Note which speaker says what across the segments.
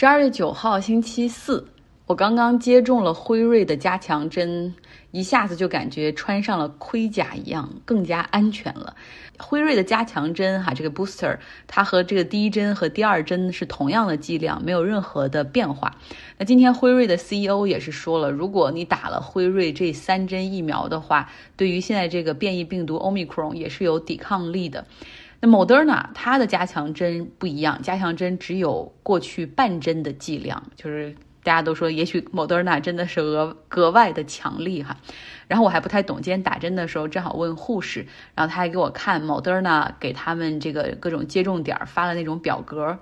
Speaker 1: 十二月九号，星期四，我刚刚接种了辉瑞的加强针，一下子就感觉穿上了盔甲一样，更加安全了。辉瑞的加强针，哈，这个 booster，它和这个第一针和第二针是同样的剂量，没有任何的变化。那今天辉瑞的 CEO 也是说了，如果你打了辉瑞这三针疫苗的话，对于现在这个变异病毒 Omicron 也是有抵抗力的。那某德尔呢它的加强针不一样，加强针只有过去半针的剂量，就是大家都说也许某德尔呢真的是额格外的强力哈。然后我还不太懂，今天打针的时候正好问护士，然后他还给我看某德尔呢给他们这个各种接种点发了那种表格。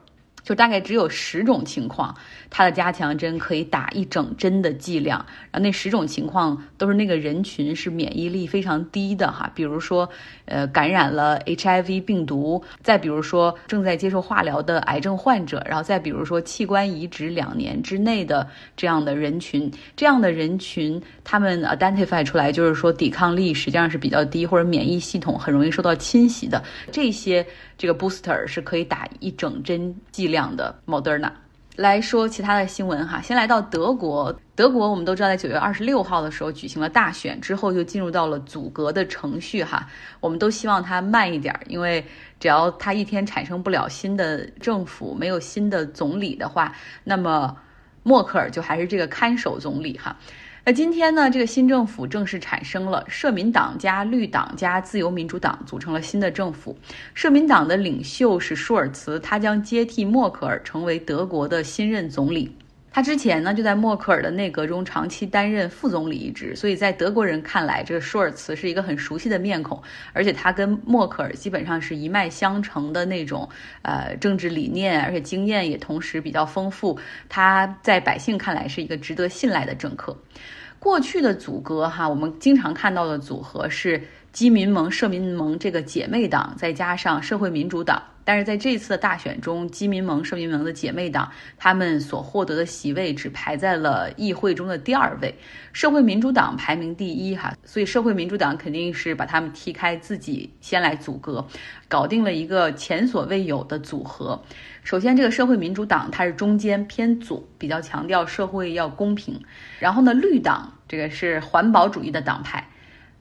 Speaker 1: 就大概只有十种情况，它的加强针可以打一整针的剂量，然后那十种情况都是那个人群是免疫力非常低的哈，比如说，呃，感染了 HIV 病毒，再比如说正在接受化疗的癌症患者，然后再比如说器官移植两年之内的这样的人群，这样的人群他们 identify 出来就是说抵抗力实际上是比较低，或者免疫系统很容易受到侵袭的这些。这个 booster 是可以打一整针剂量的 Moderna。来说其他的新闻哈，先来到德国。德国我们都知道，在九月二十六号的时候举行了大选，之后就进入到了组阁的程序哈。我们都希望它慢一点，因为只要它一天产生不了新的政府，没有新的总理的话，那么默克尔就还是这个看守总理哈。那今天呢，这个新政府正式产生了，社民党加绿党加自由民主党组成了新的政府。社民党的领袖是舒尔茨，他将接替默克尔成为德国的新任总理。他之前呢就在默克尔的内阁中长期担任副总理一职，所以在德国人看来，这个舒尔茨是一个很熟悉的面孔，而且他跟默克尔基本上是一脉相承的那种，呃，政治理念，而且经验也同时比较丰富。他在百姓看来是一个值得信赖的政客。过去的组阁哈，我们经常看到的组合是基民盟、社民盟这个姐妹党，再加上社会民主党。但是在这次的大选中，基民盟、社民盟的姐妹党，他们所获得的席位只排在了议会中的第二位，社会民主党排名第一哈。所以社会民主党肯定是把他们踢开，自己先来组阁，搞定了一个前所未有的组合。首先，这个社会民主党它是中间偏左，比较强调社会要公平。然后呢，绿党这个是环保主义的党派。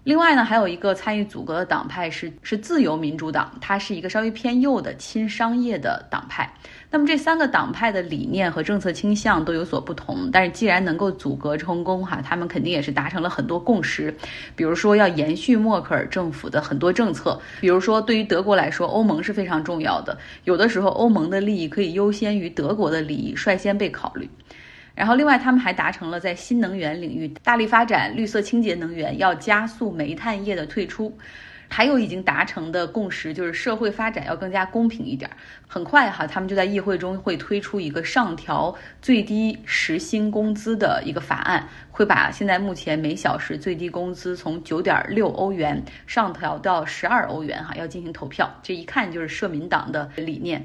Speaker 1: 另外呢，还有一个参与组阁的党派是是自由民主党，它是一个稍微偏右的亲商业的党派。那么这三个党派的理念和政策倾向都有所不同，但是既然能够组阁成功哈，他们肯定也是达成了很多共识。比如说要延续默克尔政府的很多政策，比如说对于德国来说，欧盟是非常重要的，有的时候欧盟的利益可以优先于德国的利益，率先被考虑。然后，另外，他们还达成了在新能源领域大力发展绿色清洁能源，要加速煤炭业的退出。还有已经达成的共识，就是社会发展要更加公平一点。很快哈，他们就在议会中会推出一个上调最低时薪工资的一个法案，会把现在目前每小时最低工资从九点六欧元上调到十二欧元哈，要进行投票。这一看就是社民党的理念。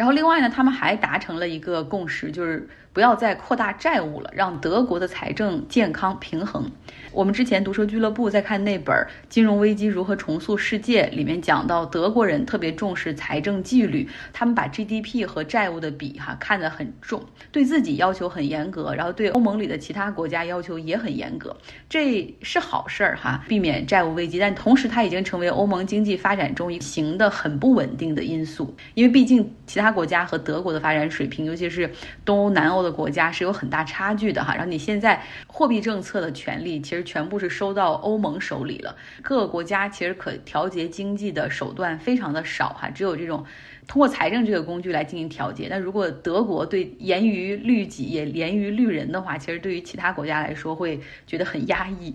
Speaker 1: 然后，另外呢，他们还达成了一个共识，就是不要再扩大债务了，让德国的财政健康平衡。我们之前读书俱乐部在看那本《金融危机如何重塑世界》里面讲到，德国人特别重视财政纪律，他们把 GDP 和债务的比哈看得很重，对自己要求很严格，然后对欧盟里的其他国家要求也很严格，这是好事儿哈，避免债务危机。但同时，它已经成为欧盟经济发展中一行的很不稳定的因素，因为毕竟其他国家和德国的发展水平，尤其是东欧、南欧的国家是有很大差距的哈。然后你现在货币政策的权利其实。全部是收到欧盟手里了，各个国家其实可调节经济的手段非常的少哈，只有这种通过财政这个工具来进行调节。那如果德国对严于律己也严于律人的话，其实对于其他国家来说会觉得很压抑。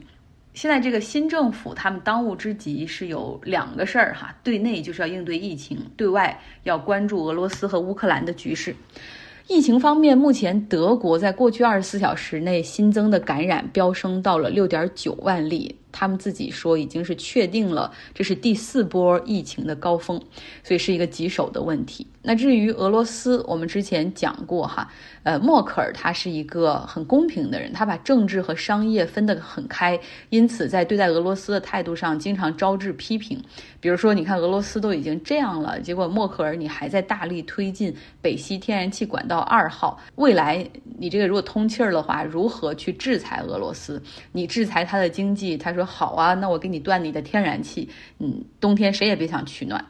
Speaker 1: 现在这个新政府他们当务之急是有两个事儿哈，对内就是要应对疫情，对外要关注俄罗斯和乌克兰的局势。疫情方面，目前德国在过去二十四小时内新增的感染飙升到了六点九万例。他们自己说已经是确定了这是第四波疫情的高峰，所以是一个棘手的问题。那至于俄罗斯，我们之前讲过哈，呃，默克尔他是一个很公平的人，他把政治和商业分得很开，因此在对待俄罗斯的态度上经常招致批评。比如说，你看俄罗斯都已经这样了，结果默克尔你还在大力推进北溪天然气管道二号，未来你这个如果通气儿的话，如何去制裁俄罗斯？你制裁他的经济，他说好啊，那我给你断你的天然气，嗯，冬天谁也别想取暖。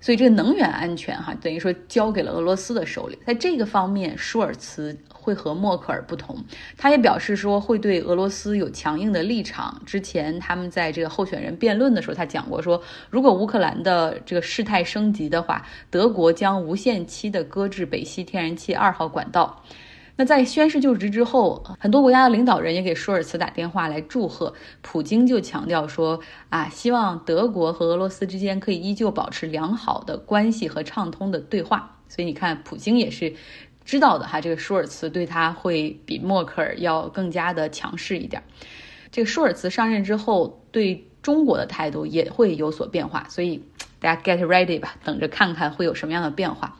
Speaker 1: 所以这个能源安全哈，等于说交给了俄罗斯的手里。在这个方面，舒尔茨会和默克尔不同，他也表示说会对俄罗斯有强硬的立场。之前他们在这个候选人辩论的时候，他讲过说，如果乌克兰的这个事态升级的话，德国将无限期的搁置北溪天然气二号管道。那在宣誓就职之后，很多国家的领导人也给舒尔茨打电话来祝贺。普京就强调说啊，希望德国和俄罗斯之间可以依旧保持良好的关系和畅通的对话。所以你看，普京也是知道的哈，这个舒尔茨对他会比默克尔要更加的强势一点。这个舒尔茨上任之后，对中国的态度也会有所变化。所以大家 get ready 吧，等着看看会有什么样的变化。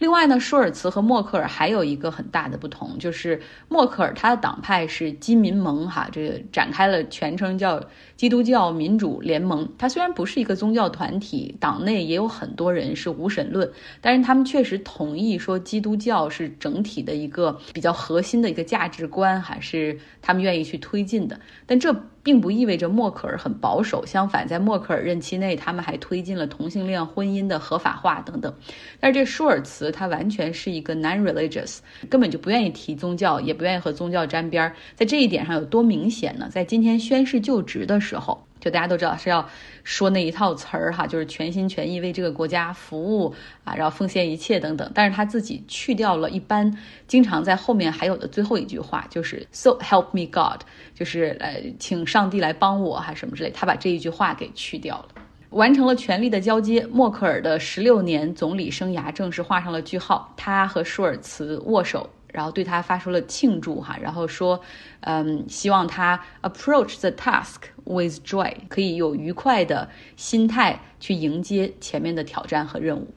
Speaker 1: 另外呢，舒尔茨和默克尔还有一个很大的不同，就是默克尔他的党派是基民盟，哈，这个展开了全称叫基督教民主联盟。他虽然不是一个宗教团体，党内也有很多人是无神论，但是他们确实同意说基督教是整体的一个比较核心的一个价值观，还是他们愿意去推进的。但这并不意味着默克尔很保守，相反，在默克尔任期内，他们还推进了同性恋婚姻的合法化等等。但是这舒尔茨他完全是一个 non-religious，根本就不愿意提宗教，也不愿意和宗教沾边儿。在这一点上有多明显呢？在今天宣誓就职的时候。就大家都知道是要说那一套词儿哈，就是全心全意为这个国家服务啊，然后奉献一切等等。但是他自己去掉了一般经常在后面还有的最后一句话，就是 So help me God，就是呃，请上帝来帮我还什么之类。他把这一句话给去掉了，完成了权力的交接。默克尔的十六年总理生涯正式画上了句号。他和舒尔茨握手。然后对他发出了庆祝哈，然后说，嗯，希望他 approach the task with joy，可以有愉快的心态去迎接前面的挑战和任务。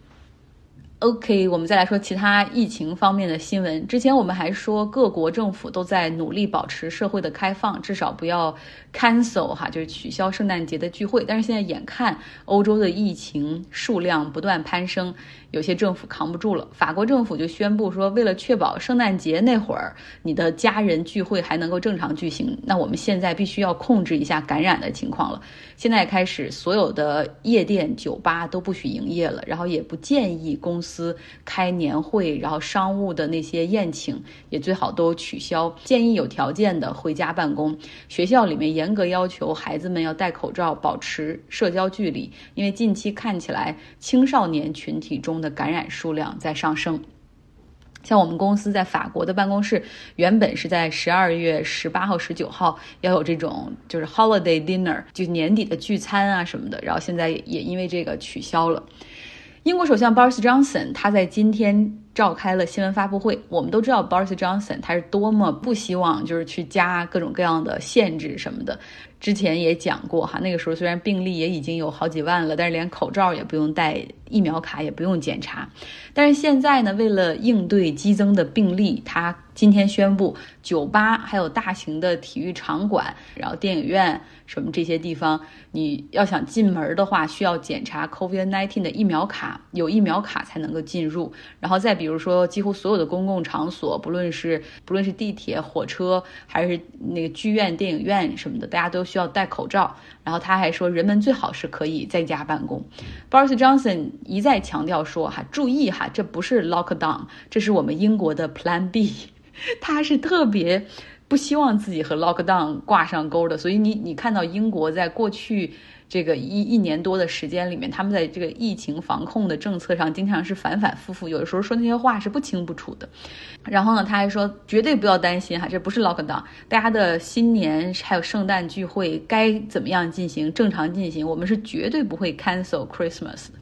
Speaker 1: OK，我们再来说其他疫情方面的新闻。之前我们还说各国政府都在努力保持社会的开放，至少不要 cancel 哈，就是取消圣诞节的聚会。但是现在眼看欧洲的疫情数量不断攀升。有些政府扛不住了，法国政府就宣布说，为了确保圣诞节那会儿你的家人聚会还能够正常举行，那我们现在必须要控制一下感染的情况了。现在开始，所有的夜店、酒吧都不许营业了，然后也不建议公司司开年会，然后商务的那些宴请也最好都取消，建议有条件的回家办公。学校里面严格要求孩子们要戴口罩，保持社交距离，因为近期看起来青少年群体中。的感染数量在上升，像我们公司在法国的办公室，原本是在十二月十八号、十九号要有这种就是 holiday dinner，就年底的聚餐啊什么的，然后现在也因为这个取消了。英国首相 Boris Johnson 他在今天召开了新闻发布会。我们都知道 Boris Johnson 他是多么不希望就是去加各种各样的限制什么的。之前也讲过哈，那个时候虽然病例也已经有好几万了，但是连口罩也不用戴，疫苗卡也不用检查。但是现在呢，为了应对激增的病例，他今天宣布，酒吧还有大型的体育场馆，然后电影院。什么这些地方，你要想进门的话，需要检查 COVID-19 的疫苗卡，有疫苗卡才能够进入。然后再比比如说，几乎所有的公共场所，不论是不论是地铁、火车，还是那个剧院、电影院什么的，大家都需要戴口罩。然后他还说，人们最好是可以在家办公。Boris Johnson 一再强调说，哈，注意哈，这不是 lockdown，这是我们英国的 Plan B，他是特别。不希望自己和 lockdown 挂上钩的，所以你你看到英国在过去这个一一年多的时间里面，他们在这个疫情防控的政策上经常是反反复复，有的时候说那些话是不清不楚的。然后呢，他还说绝对不要担心哈，这不是 lockdown，大家的新年还有圣诞聚会该怎么样进行正常进行，我们是绝对不会 cancel Christmas 的。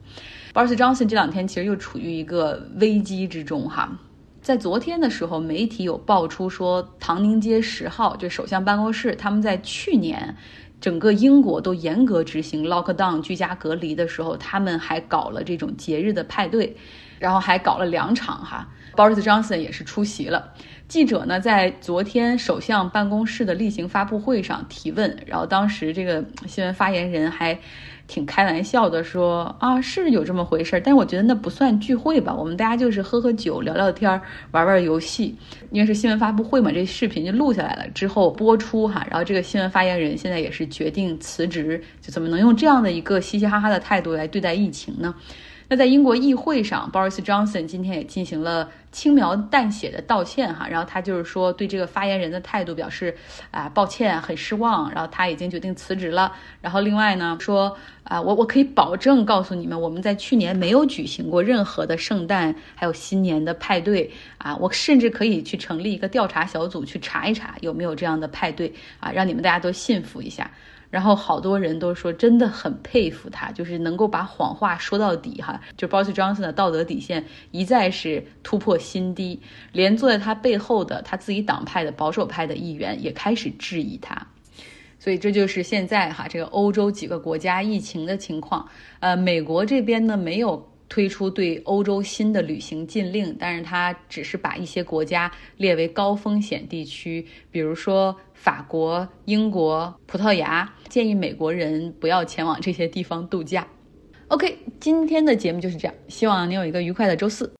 Speaker 1: Boris Johnson 这两天其实又处于一个危机之中哈。在昨天的时候，媒体有爆出说，唐宁街十号就首相办公室，他们在去年整个英国都严格执行 lockdown 居家隔离的时候，他们还搞了这种节日的派对，然后还搞了两场哈。Boris Johnson 也是出席了。记者呢在昨天首相办公室的例行发布会上提问，然后当时这个新闻发言人还。挺开玩笑的说啊，是有这么回事儿，但是我觉得那不算聚会吧，我们大家就是喝喝酒、聊聊天、玩玩游戏。因为是新闻发布会嘛，这视频就录下来了，之后播出哈。然后这个新闻发言人现在也是决定辞职，就怎么能用这样的一个嘻嘻哈哈的态度来对待疫情呢？那在英国议会上，Boris Johnson 今天也进行了轻描淡写的道歉哈，然后他就是说对这个发言人的态度表示啊抱歉，很失望，然后他已经决定辞职了。然后另外呢说啊我我可以保证告诉你们，我们在去年没有举行过任何的圣诞还有新年的派对啊，我甚至可以去成立一个调查小组去查一查有没有这样的派对啊，让你们大家都信服一下。然后好多人都说真的很佩服他，就是能够把谎话说到底哈。就 Boris Johnson 的道德底线一再是突破新低，连坐在他背后的他自己党派的保守派的议员也开始质疑他。所以这就是现在哈这个欧洲几个国家疫情的情况。呃，美国这边呢没有。推出对欧洲新的旅行禁令，但是它只是把一些国家列为高风险地区，比如说法国、英国、葡萄牙，建议美国人不要前往这些地方度假。OK，今天的节目就是这样，希望你有一个愉快的周四。